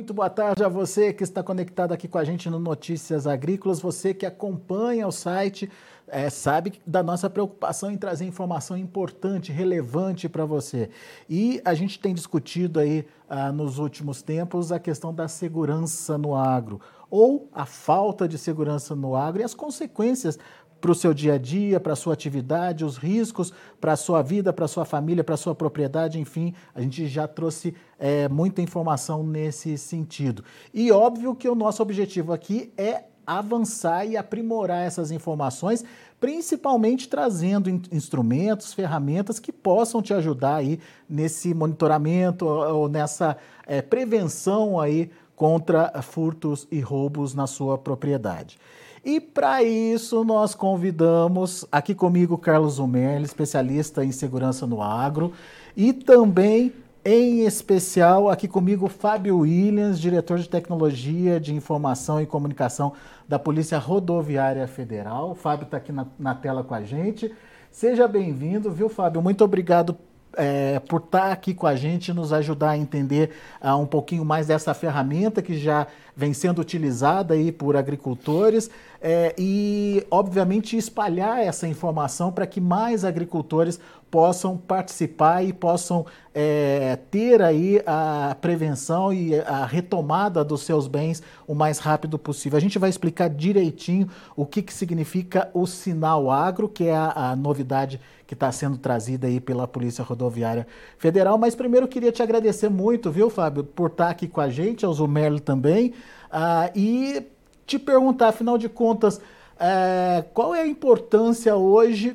Muito boa tarde a você que está conectado aqui com a gente no Notícias Agrícolas, você que acompanha o site, é, sabe da nossa preocupação em trazer informação importante, relevante para você. E a gente tem discutido aí ah, nos últimos tempos a questão da segurança no agro, ou a falta de segurança no agro e as consequências para o seu dia a dia, para a sua atividade, os riscos para a sua vida, para a sua família, para a sua propriedade, enfim, a gente já trouxe é, muita informação nesse sentido. E óbvio que o nosso objetivo aqui é avançar e aprimorar essas informações, principalmente trazendo instrumentos, ferramentas que possam te ajudar aí nesse monitoramento ou nessa é, prevenção aí contra furtos e roubos na sua propriedade. E para isso nós convidamos aqui comigo Carlos Zumerli, especialista em segurança no agro, e também em especial aqui comigo Fábio Williams, diretor de tecnologia de informação e comunicação da Polícia Rodoviária Federal. O Fábio está aqui na, na, tela com a gente. Seja bem-vindo, viu, Fábio? Muito obrigado é, por estar tá aqui com a gente, nos ajudar a entender uh, um pouquinho mais dessa ferramenta que já vem sendo utilizada aí por agricultores é, e, obviamente, espalhar essa informação para que mais agricultores possam participar e possam é, ter aí a prevenção e a retomada dos seus bens o mais rápido possível. A gente vai explicar direitinho o que, que significa o sinal agro, que é a, a novidade que está sendo trazida aí pela Polícia Rodoviária Federal. Mas primeiro queria te agradecer muito, viu, Fábio, por estar tá aqui com a gente, ao Zumerlo também, uh, e te perguntar, afinal de contas, é, qual é a importância hoje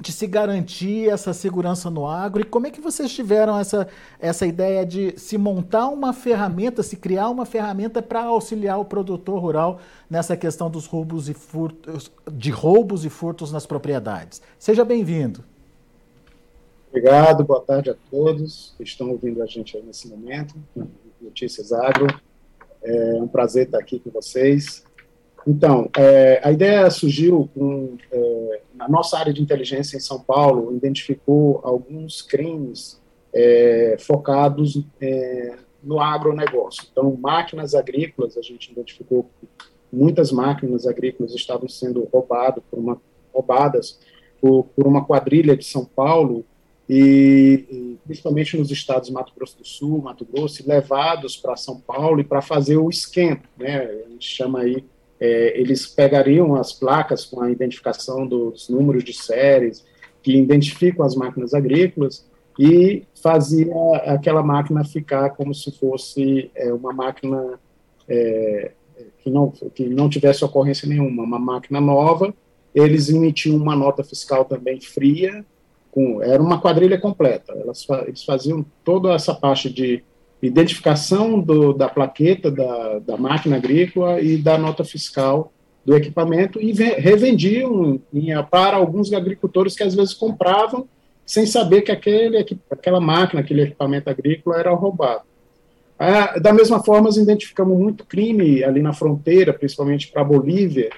de se garantir essa segurança no agro e como é que vocês tiveram essa, essa ideia de se montar uma ferramenta, se criar uma ferramenta para auxiliar o produtor rural nessa questão dos roubos e furtos, de roubos e furtos nas propriedades. Seja bem-vindo. Obrigado, boa tarde a todos que estão ouvindo a gente aí nesse momento, Notícias Agro. É um prazer estar aqui com vocês. Então, é, a ideia surgiu com, é, na nossa área de inteligência em São Paulo, identificou alguns crimes é, focados é, no agronegócio. Então, máquinas agrícolas, a gente identificou que muitas máquinas agrícolas estavam sendo roubado por uma, roubadas por, por uma quadrilha de São Paulo e, e, principalmente nos estados Mato Grosso do Sul, Mato Grosso, levados para São Paulo e para fazer o esquema, né? A gente chama aí, é, eles pegariam as placas com a identificação dos números de séries que identificam as máquinas agrícolas e fazia aquela máquina ficar como se fosse é, uma máquina é, que não que não tivesse ocorrência nenhuma, uma máquina nova. Eles emitiam uma nota fiscal também fria com, era uma quadrilha completa. Elas, eles faziam toda essa parte de identificação do, da plaqueta da, da máquina agrícola e da nota fiscal do equipamento e revendiam para alguns agricultores que às vezes compravam sem saber que aquele, aquela máquina, aquele equipamento agrícola era roubado. Ah, da mesma forma, nós identificamos muito crime ali na fronteira, principalmente para a Bolívia,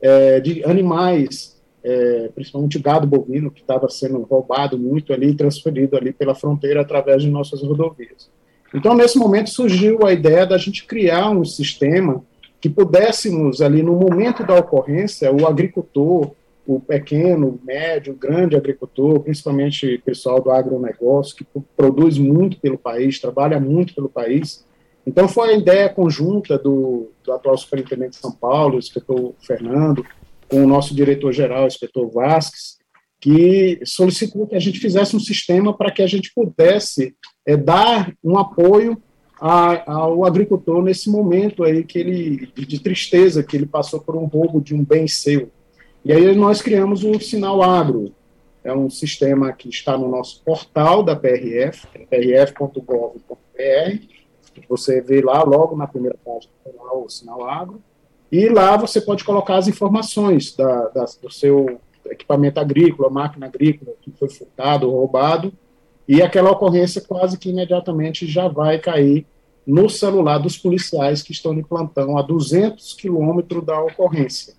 é, de animais é, principalmente gado bovino, que estava sendo roubado muito ali, transferido ali pela fronteira através de nossas rodovias. Então, nesse momento, surgiu a ideia da gente criar um sistema que pudéssemos, ali no momento da ocorrência, o agricultor, o pequeno, médio, grande agricultor, principalmente o pessoal do agronegócio, que produz muito pelo país, trabalha muito pelo país. Então, foi a ideia conjunta do, do atual superintendente de São Paulo, o inspetor Fernando, com o nosso diretor-geral, o inspetor Vasques, que solicitou que a gente fizesse um sistema para que a gente pudesse é, dar um apoio a, ao agricultor nesse momento aí que ele de tristeza que ele passou por um roubo de um bem seu. E aí nós criamos o Sinal Agro. É um sistema que está no nosso portal da PRF, prf.gov.br. Você vê lá logo na primeira página o Sinal Agro. E lá você pode colocar as informações da, da, do seu equipamento agrícola, máquina agrícola que foi furtado ou roubado, e aquela ocorrência quase que imediatamente já vai cair no celular dos policiais que estão de plantão a 200 quilômetros da ocorrência.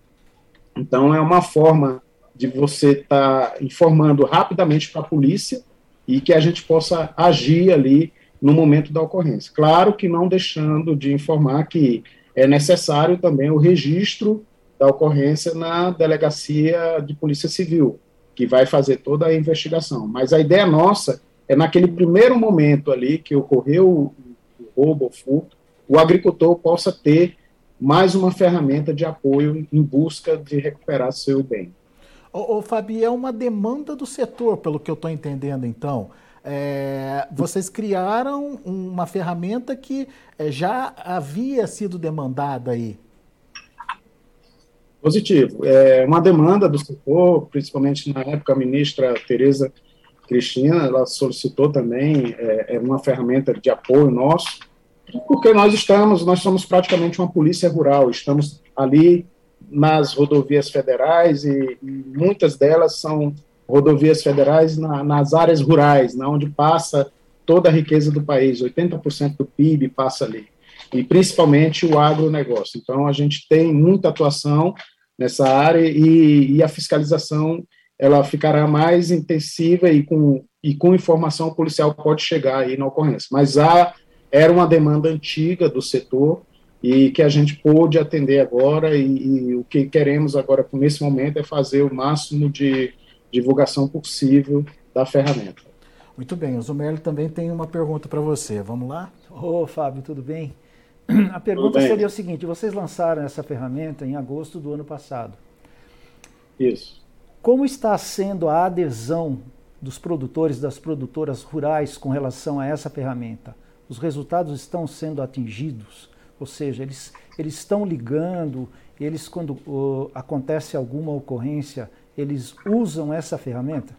Então, é uma forma de você estar tá informando rapidamente para a polícia e que a gente possa agir ali no momento da ocorrência. Claro que não deixando de informar que é necessário também o registro da ocorrência na delegacia de polícia civil, que vai fazer toda a investigação. Mas a ideia nossa é naquele primeiro momento ali que ocorreu o, roubo ou furto, o agricultor possa ter mais uma ferramenta de apoio em busca de recuperar seu bem. Ô, ô Fabi, é uma demanda do setor, pelo que eu estou entendendo, então. É, vocês criaram uma ferramenta que é, já havia sido demandada aí. Positivo. É uma demanda do setor, principalmente na época a ministra Tereza Cristina, ela solicitou também é, é, uma ferramenta de apoio nosso, porque nós estamos, nós somos praticamente uma polícia rural, estamos ali nas rodovias federais e, e muitas delas são rodovias federais na, nas áreas rurais, na onde passa toda a riqueza do país, 80% do PIB passa ali, e principalmente o agronegócio. Então, a gente tem muita atuação nessa área e, e a fiscalização ela ficará mais intensiva e com, e com informação policial pode chegar aí na ocorrência. Mas há, era uma demanda antiga do setor e que a gente pôde atender agora e, e o que queremos agora nesse momento é fazer o máximo de divulgação possível da ferramenta. Muito bem, o Zumerli também tem uma pergunta para você. Vamos lá? Ô, Fábio, tudo bem? A pergunta seria o seguinte: vocês lançaram essa ferramenta em agosto do ano passado. Isso. Como está sendo a adesão dos produtores, das produtoras rurais com relação a essa ferramenta? Os resultados estão sendo atingidos? Ou seja, eles, eles estão ligando, eles, quando uh, acontece alguma ocorrência, eles usam essa ferramenta?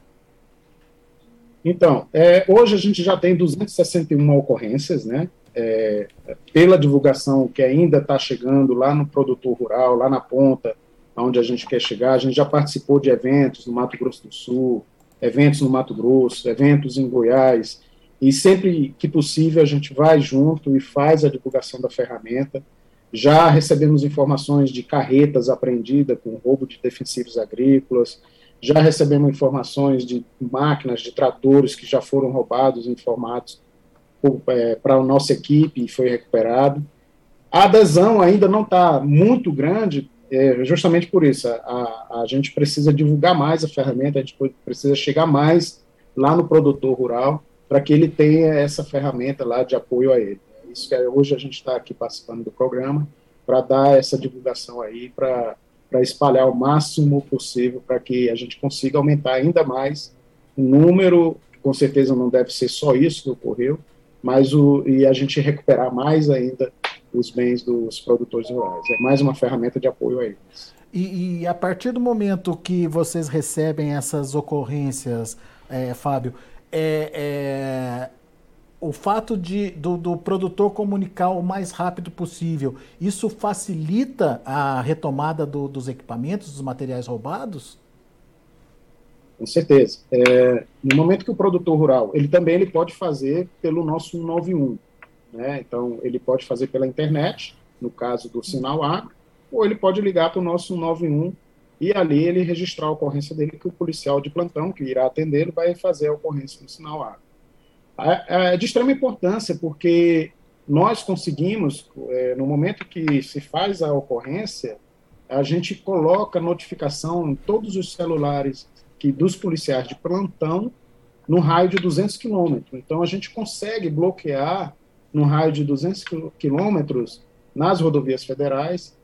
Então, é, hoje a gente já tem 261 ocorrências, né? É, pela divulgação que ainda está chegando lá no produtor rural, lá na ponta, onde a gente quer chegar, a gente já participou de eventos no Mato Grosso do Sul, eventos no Mato Grosso, eventos em Goiás, e sempre que possível a gente vai junto e faz a divulgação da ferramenta. Já recebemos informações de carretas apreendidas com roubo de defensivos agrícolas, já recebemos informações de máquinas, de tratores que já foram roubados em formatos é, para a nossa equipe e foi recuperado. A adesão ainda não está muito grande, é, justamente por isso. A, a gente precisa divulgar mais a ferramenta, a gente precisa chegar mais lá no produtor rural para que ele tenha essa ferramenta lá de apoio a ele isso que é, hoje a gente está aqui participando do programa para dar essa divulgação aí, para espalhar o máximo possível para que a gente consiga aumentar ainda mais o número, com certeza não deve ser só isso que ocorreu, mas o, e a gente recuperar mais ainda os bens dos produtores rurais. É mais uma ferramenta de apoio a eles. E, e a partir do momento que vocês recebem essas ocorrências, é, Fábio, é, é o fato de, do, do, produtor comunicar o mais rápido possível, isso facilita a retomada do, dos equipamentos, dos materiais roubados? Com certeza. É, no momento que o produtor rural, ele também ele pode fazer pelo nosso 191, né? Então, ele pode fazer pela internet, no caso do sinal A, ou ele pode ligar para o nosso 191 e ali ele registrar a ocorrência dele que o policial de plantão que irá atendê-lo vai fazer a ocorrência no sinal A é, é de extrema importância, porque nós conseguimos, é, no momento que se faz a ocorrência, a gente coloca notificação em todos os celulares que dos policiais de plantão no raio de 200 quilômetros. Então, a gente consegue bloquear no raio de 200 quilômetros nas rodovias federais,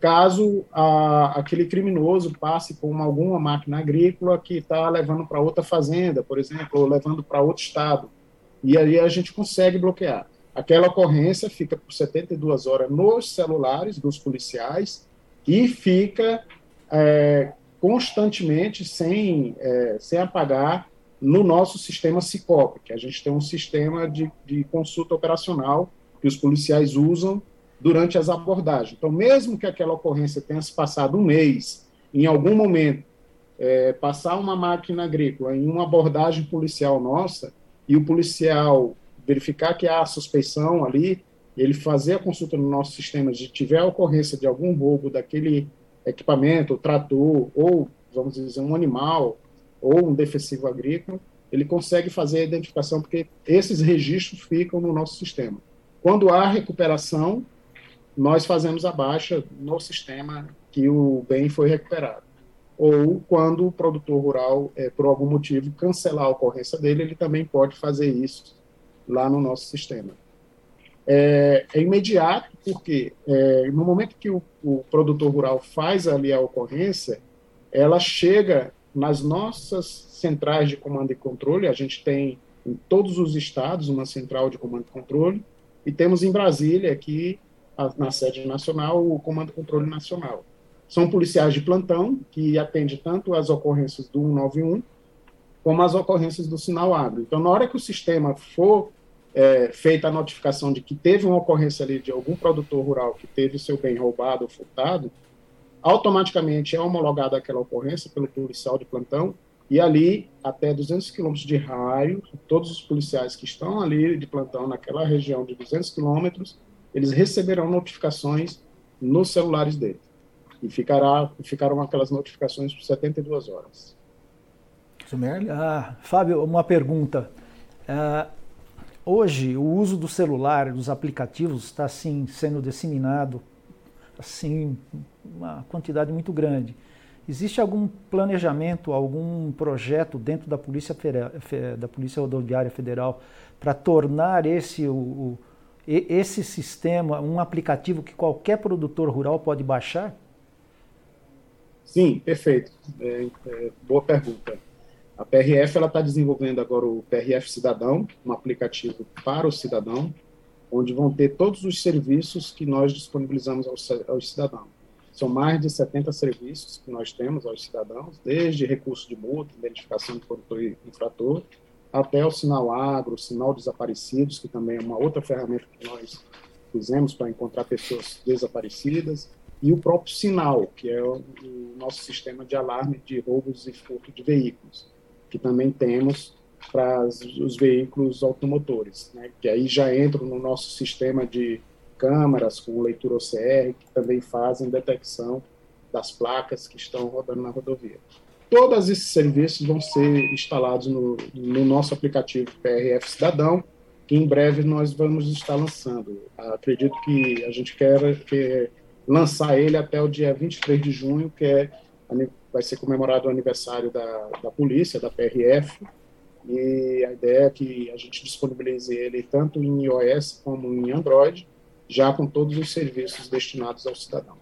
caso a, aquele criminoso passe por uma, alguma máquina agrícola que está levando para outra fazenda, por exemplo, ou levando para outro estado e aí a gente consegue bloquear. Aquela ocorrência fica por 72 horas nos celulares dos policiais e fica é, constantemente sem, é, sem apagar no nosso sistema SICOP, que a gente tem um sistema de, de consulta operacional que os policiais usam durante as abordagens. Então, mesmo que aquela ocorrência tenha se passado um mês, em algum momento, é, passar uma máquina agrícola em uma abordagem policial nossa, e o policial verificar que há suspeição ali, ele fazer a consulta no nosso sistema, se tiver a ocorrência de algum roubo daquele equipamento, trator ou vamos dizer, um animal ou um defensivo agrícola, ele consegue fazer a identificação, porque esses registros ficam no nosso sistema. Quando há recuperação, nós fazemos a baixa no sistema que o bem foi recuperado. Ou quando o produtor rural, é, por algum motivo, cancelar a ocorrência dele, ele também pode fazer isso lá no nosso sistema. É, é imediato, porque é, no momento que o, o produtor rural faz ali a ocorrência, ela chega nas nossas centrais de comando e controle, a gente tem em todos os estados uma central de comando e controle, e temos em Brasília, aqui na sede nacional, o Comando e Controle Nacional. São policiais de plantão que atendem tanto as ocorrências do 191 como as ocorrências do sinal agro. Então, na hora que o sistema for é, feita a notificação de que teve uma ocorrência ali de algum produtor rural que teve seu bem roubado ou furtado, automaticamente é homologada aquela ocorrência pelo policial de plantão e ali, até 200 quilômetros de raio, todos os policiais que estão ali de plantão naquela região de 200 quilômetros, eles receberão notificações nos celulares deles. E ficará, ficarão aquelas notificações por 72 horas. Ah, Fábio, uma pergunta. Ah, hoje, o uso do celular, dos aplicativos, está assim, sendo disseminado assim, uma quantidade muito grande. Existe algum planejamento, algum projeto dentro da Polícia, da Polícia Rodoviária Federal para tornar esse, o, esse sistema um aplicativo que qualquer produtor rural pode baixar? Sim, perfeito. É, é, boa pergunta. A PRF está desenvolvendo agora o PRF Cidadão, um aplicativo para o cidadão, onde vão ter todos os serviços que nós disponibilizamos aos, aos cidadãos. São mais de 70 serviços que nós temos aos cidadãos, desde recurso de multa, identificação de produtor e infrator, até o sinal agro, o sinal desaparecidos, que também é uma outra ferramenta que nós fizemos para encontrar pessoas desaparecidas, e o próprio sinal, que é o, o nosso sistema de alarme de roubos e furto de veículos, que também temos para os veículos automotores, né, que aí já entram no nosso sistema de câmaras com leitura OCR, que também fazem detecção das placas que estão rodando na rodovia. Todos esses serviços vão ser instalados no, no nosso aplicativo PRF Cidadão, que em breve nós vamos estar lançando. Acredito que a gente quer, lançar ele até o dia 23 de junho, que é, vai ser comemorado o aniversário da, da polícia, da PRF, e a ideia é que a gente disponibilize ele tanto em iOS como em Android, já com todos os serviços destinados ao cidadão.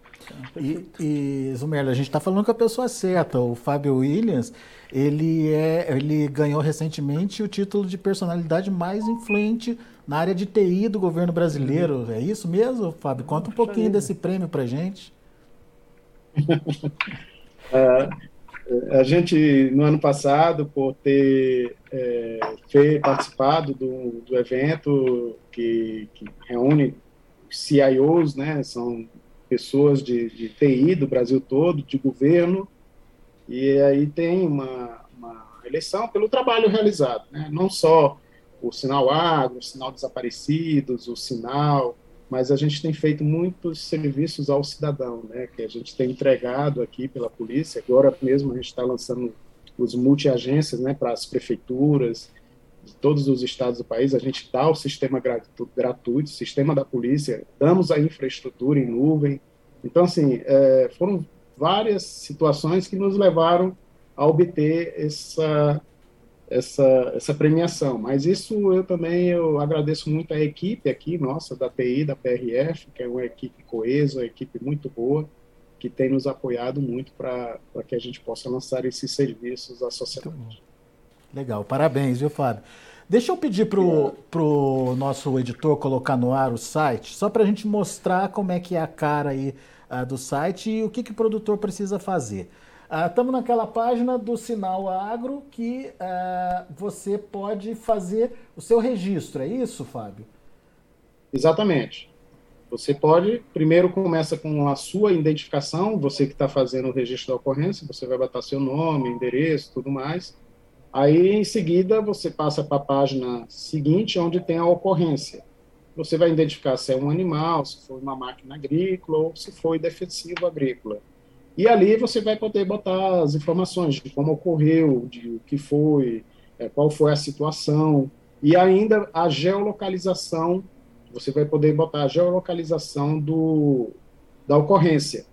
E, e Zumerla, a gente está falando com a pessoa certa. O Fábio Williams, ele, é, ele ganhou recentemente o título de personalidade mais influente na área de TI do governo brasileiro. Uhum. É isso mesmo, Fábio? Conta um pouquinho desse prêmio para gente. é, a gente, no ano passado, por ter é, participado do, do evento que, que, reúne CIOs, né, são pessoas de, de, TI do Brasil todo, de governo, e aí tem uma, uma eleição pelo trabalho realizado, né, não só o sinal agro, o sinal desaparecidos, o sinal, mas a gente tem feito muitos serviços ao cidadão, né, que a gente tem entregado aqui pela polícia. Agora mesmo a gente está lançando os multiagências, né, para as prefeituras de todos os estados do país. A gente dá o sistema gratuito, sistema da polícia, damos a infraestrutura em nuvem. Então, assim, é, foram várias situações que nos levaram a obter essa essa, essa premiação. Mas isso eu também eu agradeço muito a equipe aqui, nossa, da TI, da PRF, que é uma equipe coesa, uma equipe muito boa, que tem nos apoiado muito para que a gente possa lançar esses serviços à sociedade. Legal, parabéns, viu, Fábio? Deixa eu pedir para o nosso editor colocar no ar o site, só para a gente mostrar como é que é a cara aí uh, do site e o que, que o produtor precisa fazer. Estamos uh, naquela página do Sinal Agro que uh, você pode fazer o seu registro, é isso, Fábio? Exatamente. Você pode, primeiro começa com a sua identificação, você que está fazendo o registro da ocorrência, você vai botar seu nome, endereço, tudo mais. Aí, em seguida, você passa para a página seguinte, onde tem a ocorrência. Você vai identificar se é um animal, se foi uma máquina agrícola ou se foi defensivo agrícola. E ali você vai poder botar as informações de como ocorreu, de o que foi, é, qual foi a situação, e ainda a geolocalização, você vai poder botar a geolocalização do, da ocorrência.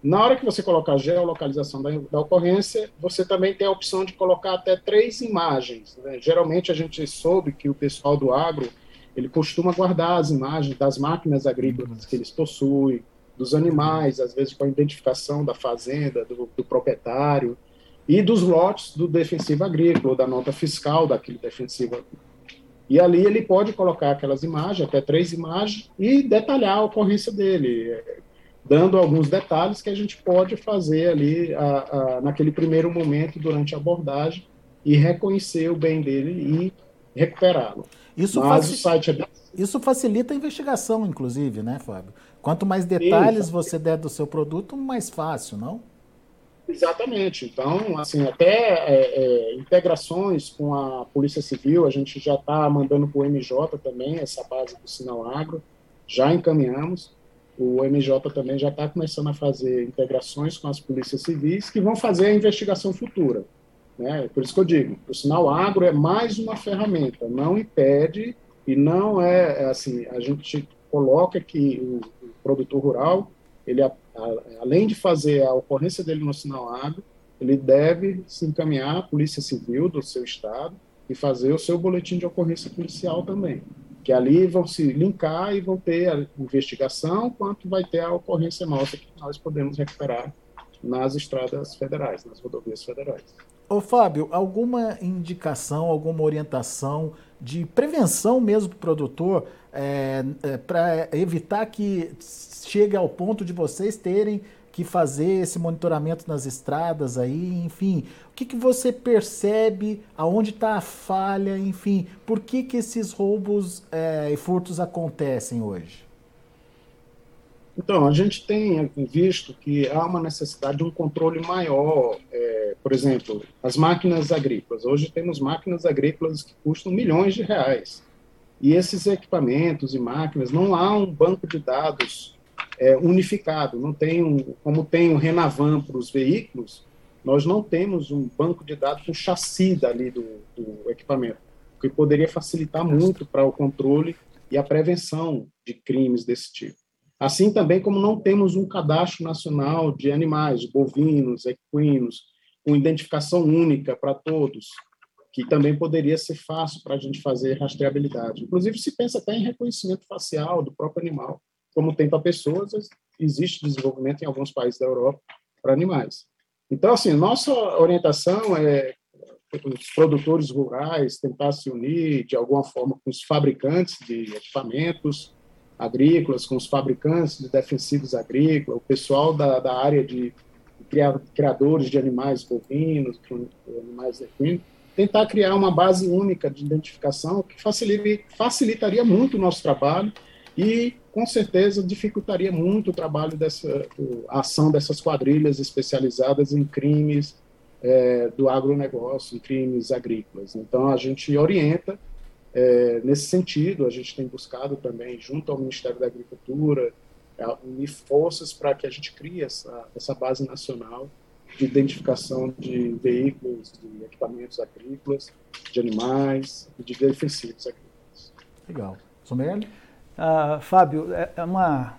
Na hora que você colocar a geolocalização da, da ocorrência, você também tem a opção de colocar até três imagens. Né? Geralmente a gente soube que o pessoal do agro ele costuma guardar as imagens das máquinas agrícolas que eles possuem, dos animais, às vezes com a identificação da fazenda, do, do proprietário, e dos lotes do defensivo agrícola, da nota fiscal daquele defensivo agrícola. E ali ele pode colocar aquelas imagens, até três imagens, e detalhar a ocorrência dele, dando alguns detalhes que a gente pode fazer ali a, a, naquele primeiro momento durante a abordagem e reconhecer o bem dele e recuperá-lo. Isso, faci... é... Isso facilita a investigação, inclusive, né, Fábio? Quanto mais detalhes você der do seu produto, mais fácil, não? Exatamente. Então, assim, até é, é, integrações com a Polícia Civil, a gente já está mandando para o MJ também, essa base do Sinal Agro, já encaminhamos. O MJ também já está começando a fazer integrações com as polícias civis que vão fazer a investigação futura. Né? Por isso que eu digo, o sinal agro é mais uma ferramenta, não impede e não é, é assim, a gente coloca que o, produtor rural, ele a, a, além de fazer a ocorrência dele no sinal agro, ele deve se encaminhar à Polícia Civil do seu estado e fazer o seu boletim de ocorrência policial também, que ali vão se linkar e vão ter a investigação, quanto vai ter a ocorrência nossa que nós podemos recuperar nas estradas federais, nas rodovias federais. Ô Fábio, alguma indicação, alguma orientação de prevenção mesmo para o produtor é, é, para evitar que chegue ao ponto de vocês terem que fazer esse monitoramento nas estradas aí, enfim, o que, que você percebe, aonde está a falha, enfim, por que, que esses roubos é, e furtos acontecem hoje? Então, a gente tem visto que há uma necessidade de um controle maior. É, por exemplo, as máquinas agrícolas. Hoje temos máquinas agrícolas que custam milhões de reais. E esses equipamentos e máquinas, não há um banco de dados é, unificado. Não tem um, como tem o um Renavan para os veículos, nós não temos um banco de dados com chassi dali do, do equipamento, o que poderia facilitar muito para o controle e a prevenção de crimes desse tipo. Assim também como não temos um cadastro nacional de animais, bovinos, equinos, com identificação única para todos, que também poderia ser fácil para a gente fazer rastreabilidade. Inclusive, se pensa até em reconhecimento facial do próprio animal, como tem para pessoas, existe desenvolvimento em alguns países da Europa para animais. Então, assim, nossa orientação é os produtores rurais tentar se unir de alguma forma com os fabricantes de equipamentos, agrícolas, com os fabricantes de defensivos agrícolas, o pessoal da, da área de criadores de animais bovinos, animais equinos, tentar criar uma base única de identificação que facilitaria muito o nosso trabalho e, com certeza, dificultaria muito o trabalho dessa a ação dessas quadrilhas especializadas em crimes é, do agronegócio, em crimes agrícolas. Então, a gente orienta é, nesse sentido, a gente tem buscado também, junto ao Ministério da Agricultura, é, unir forças para que a gente crie essa, essa base nacional de identificação de veículos, de equipamentos agrícolas, de animais e de defensivos agrícolas. Legal. Somerli? Uh, Fábio, é, é, uma,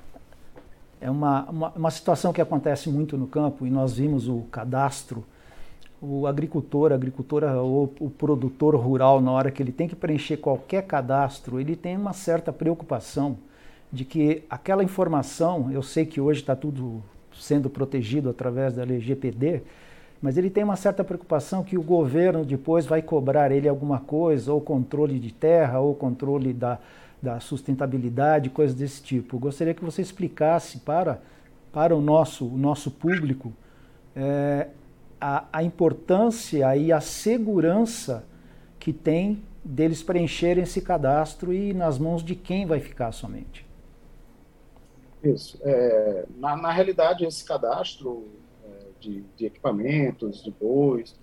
é uma, uma, uma situação que acontece muito no campo e nós vimos o cadastro o agricultor, a agricultora ou o produtor rural, na hora que ele tem que preencher qualquer cadastro, ele tem uma certa preocupação de que aquela informação, eu sei que hoje está tudo sendo protegido através da LGPD, mas ele tem uma certa preocupação que o governo depois vai cobrar ele alguma coisa, ou controle de terra, ou controle da, da sustentabilidade, coisas desse tipo. gostaria que você explicasse para, para o, nosso, o nosso público é, a, a importância e a segurança que tem deles preencherem esse cadastro e nas mãos de quem vai ficar somente. Isso. É, na, na, realidade, esse cadastro é, de, de, equipamentos, de bois,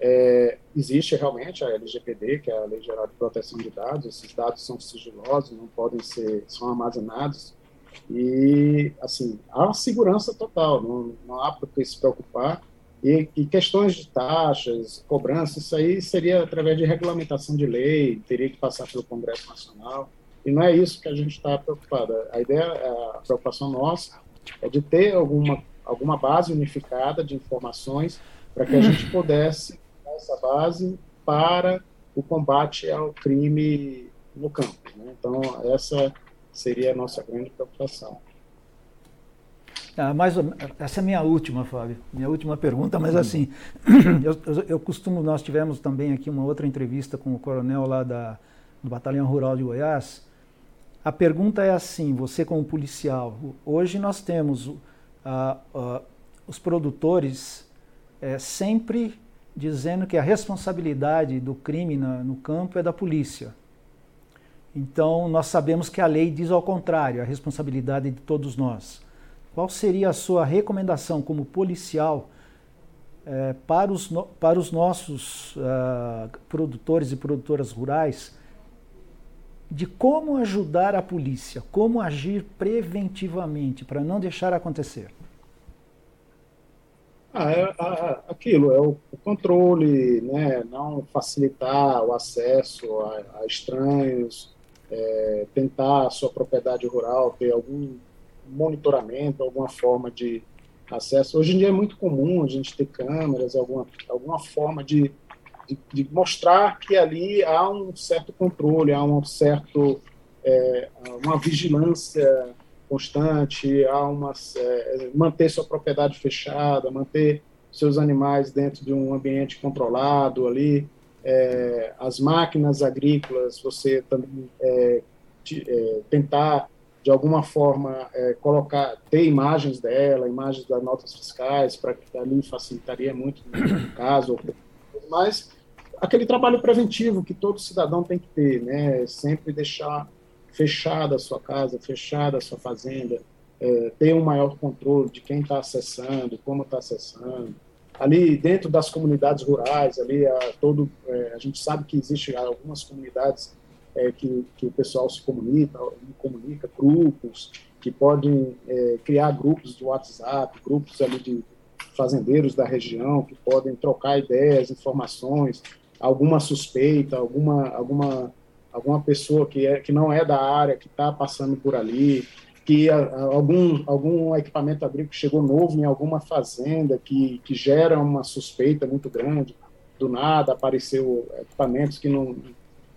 é, existe realmente a LGPD, que é a Lei Geral de Proteção de Dados. Esses dados são sigilosos, não podem ser, são armazenados E, assim, há segurança total, não, não há por que se preocupar. E, e, questões de taxas, cobrança, isso aí seria através de regulamentação de lei, teria que passar pelo Congresso Nacional. E não é isso que a gente está preocupado. A ideia, a preocupação nossa é de ter alguma, alguma base unificada de informações para que a gente pudesse usar essa base para o combate ao crime no campo. Né? Então, essa seria a nossa grande preocupação. Ah, mais, essa é minha última, Fábio, minha última pergunta, mas assim, eu, eu, costumo, nós tivemos também aqui uma outra entrevista com o coronel lá da, do Batalhão Rural de Goiás. A pergunta é assim, você como policial, hoje nós temos uh, uh, os produtores é, sempre dizendo que a responsabilidade do crime na, no campo é da polícia. Então, nós sabemos que a lei diz ao contrário, a responsabilidade é de todos nós. Qual seria a sua recomendação como policial é, para, os no, para os nossos uh, produtores e produtoras rurais de como ajudar a polícia, como agir preventivamente para não deixar acontecer? Ah, é, aquilo, é o, o, controle, né, não facilitar o acesso a, a estranhos, é, tentar a sua propriedade rural ter algum monitoramento, alguma forma de acesso. Hoje em dia é muito comum a gente ter câmeras, alguma, alguma forma de, de, de mostrar que ali há um certo controle, há um certo, é, uma vigilância constante, há uma, é, manter sua propriedade fechada, manter seus animais dentro de um ambiente controlado ali, é, as máquinas agrícolas, você também é, de, é, tentar de alguma forma é, colocar, ter imagens dela, imagens das notas fiscais, para que ali facilitaria muito no caso, mas aquele trabalho preventivo que todo cidadão tem que ter, né? Sempre deixar fechada a sua casa, fechada a sua fazenda, é, ter um maior controle de quem está acessando, como está acessando. Ali dentro das comunidades rurais, ali a, todo, é, a gente sabe que existe algumas comunidades é, que, que o pessoal se comunica, comunica, grupos, que podem é, criar grupos de WhatsApp, grupos ali de fazendeiros da região, que podem trocar ideias, informações, alguma suspeita, alguma, alguma, alguma pessoa que, é, que não é da área, que está passando por ali, que a, a, algum, algum equipamento agrícola chegou novo em alguma fazenda, que, que gera uma suspeita muito grande, do nada apareceu equipamentos que não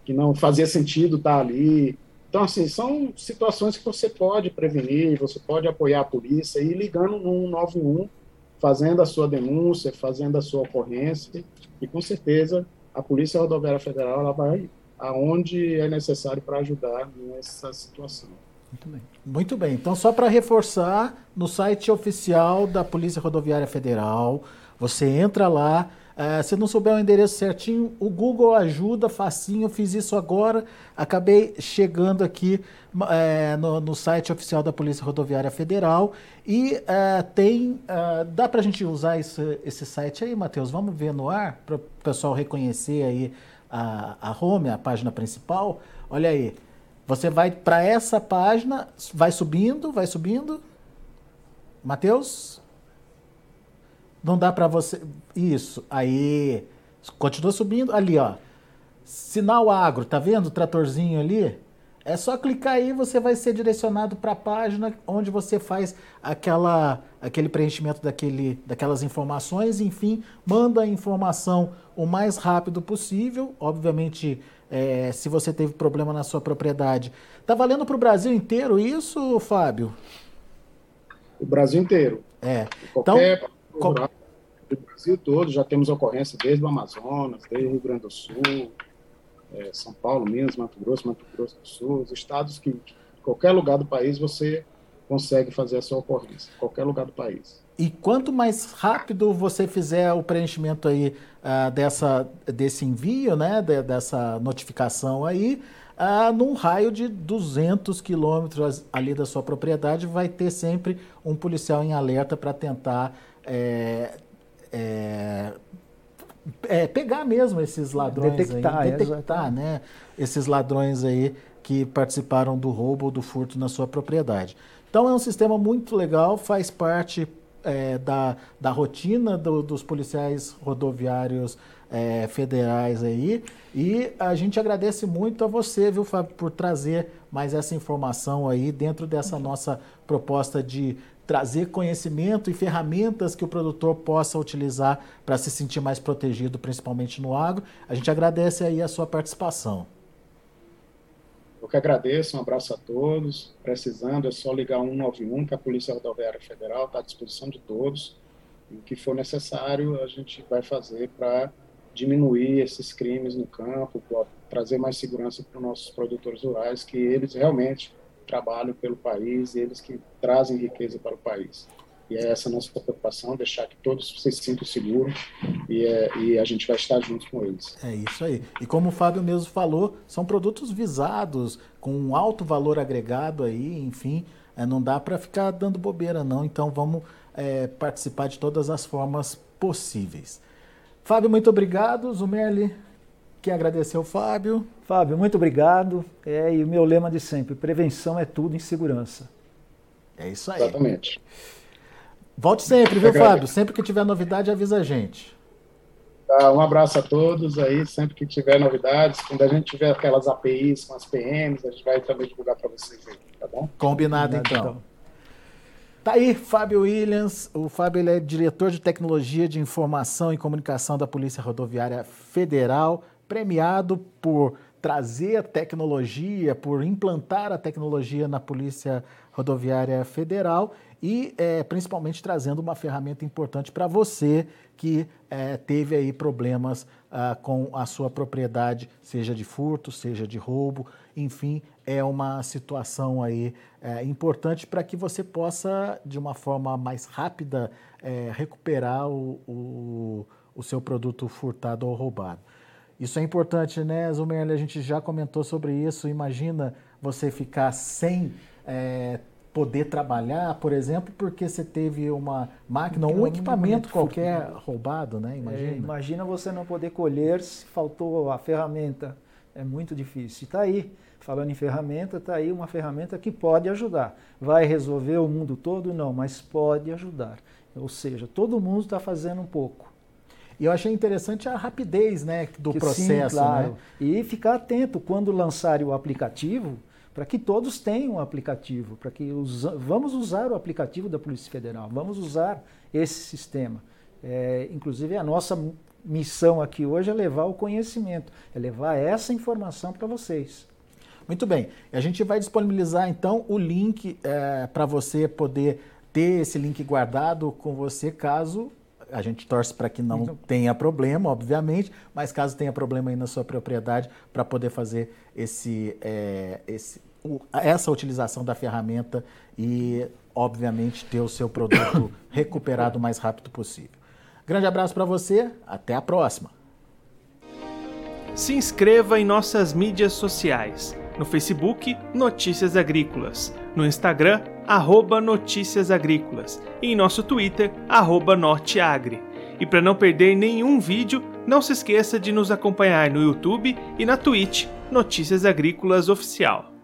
que não fazia sentido estar ali. Então, assim, são situações que você pode prevenir, você pode apoiar a polícia e ligando no 191, fazendo a sua denúncia, fazendo a sua ocorrência, e com certeza a Polícia Rodoviária Federal ela vai aonde é necessário para ajudar nessa situação. Muito bem. Muito bem. Então, só para reforçar, no site oficial da Polícia Rodoviária Federal, você entra lá, Uh, se não souber o endereço certinho, o Google ajuda, facinho. Fiz isso agora, acabei chegando aqui uh, no, no, site oficial da Polícia Rodoviária Federal e uh, tem. dá para a gente usar esse, esse site aí, Matheus? Vamos ver no ar para o pessoal reconhecer aí a, a home, a página principal. Olha aí, você vai para essa página, vai subindo, vai subindo. Matheus? Não dá para você. Isso. Aí. Continua subindo. Ali, ó. Sinal agro. Tá vendo o tratorzinho ali? É só clicar aí você vai ser direcionado para a página onde você faz aquela, aquele preenchimento daquele, daquelas informações. Enfim, manda a informação o mais rápido possível. Obviamente, é, se você teve problema na sua propriedade. Tá valendo para o Brasil inteiro isso, Fábio? O Brasil inteiro. É. Qualquer então, rural do Brasil todo, já temos ocorrência desde o Amazonas, desde o Rio Grande do Sul, é, São Paulo, Minas, Mato Grosso, Mato Grosso do Sul, os estados que, qualquer lugar do país você consegue fazer a sua ocorrência, qualquer lugar do país. E quanto mais rápido você fizer o preenchimento aí uh, dessa, desse envio, né, de, dessa notificação aí, num raio de 200 quilômetros ali da sua propriedade, vai ter sempre um policial em alerta para tentar é, é, é, pegar mesmo esses ladrões detectar, aí, detectar, né, esses ladrões aí que participaram do roubo ou do furto na sua propriedade. Então é um sistema muito legal, faz parte é, da, da rotina do, dos policiais rodoviários é, federais aí. E a gente agradece muito a você, viu, Fábio, por trazer mais essa informação aí dentro dessa nossa proposta de trazer conhecimento e ferramentas que o produtor possa utilizar para se sentir mais protegido, principalmente no agro. A gente agradece aí a sua participação. Eu que agradeço, um abraço a todos. Precisando, é só ligar 191, que a Polícia Rodoviária Federal está à disposição de todos. E o que for necessário, a gente vai fazer para diminuir esses crimes no campo, trazer mais segurança para os nossos produtores rurais, que eles realmente trabalham pelo país, eles que trazem riqueza para o país. E é essa a nossa preocupação, deixar que todos se sintam seguros e, é, e, a gente vai estar junto com eles. É isso aí. E como o Fábio mesmo falou, são produtos visados, com um alto valor agregado aí, enfim, é, não dá para ficar dando bobeira não, então vamos é, participar de todas as formas possíveis. Fábio, muito obrigado. Zumerli, quer agradecer ao Fábio. Fábio, muito obrigado. É, e o meu lema de sempre, prevenção é tudo em segurança. É isso aí. Exatamente. Volte sempre, viu, Fábio? Sempre que tiver novidade, avisa a gente. Tá, um abraço a todos aí, sempre que tiver novidades, quando a gente tiver aquelas APIs com as PMs, a gente vai também divulgar para vocês aí, tá bom? Combinado, Combinado então. então. Tá aí, Fábio Williams. O Fábio ele é diretor de tecnologia de informação e comunicação da Polícia Rodoviária Federal, premiado por trazer tecnologia, por implantar a tecnologia na Polícia Rodoviária Federal e é, principalmente trazendo uma ferramenta importante para você que é, teve aí problemas ah, com a sua propriedade, seja de furto, seja de roubo, enfim, é uma situação aí é, importante para que você possa, de uma forma mais rápida, é, recuperar o, o, o, seu produto furtado ou roubado. Isso é importante, né, Zumerle? A gente já comentou sobre isso. Imagina você ficar sem é, poder trabalhar, por exemplo, porque você teve uma máquina ou um equipamento qualquer roubado, né? Imagina. É, imagina você não poder colher se faltou a ferramenta. É muito difícil. Está aí, falando em ferramenta, está aí uma ferramenta que pode ajudar. Vai resolver o mundo todo? Não, mas pode ajudar. Ou seja, todo mundo está fazendo um pouco. E eu achei interessante a rapidez né, do que, processo. Sim, claro. Né? E ficar atento quando lançarem o aplicativo para que todos tenham o aplicativo, para que usa, vamos usar o aplicativo da Polícia Federal, vamos usar esse sistema. É, inclusive a nossa missão aqui hoje é levar o conhecimento, é levar essa informação para vocês. Muito bem. A gente vai disponibilizar então o link é, para você poder ter esse link guardado com você caso a gente torce para que não então, tenha problema, obviamente, mas caso tenha problema aí na sua propriedade, para poder fazer esse, é, esse, essa utilização da ferramenta e, obviamente, ter o seu produto recuperado o mais rápido possível. Grande abraço para você, até a próxima. Se inscreva em nossas mídias sociais. No Facebook, Notícias Agrícolas. No Instagram, arroba Notícias Agrícolas. E em nosso Twitter, arroba Norteagri. E para não perder nenhum vídeo, não se esqueça de nos acompanhar no YouTube e na Twitch, Notícias Agrícolas Oficial.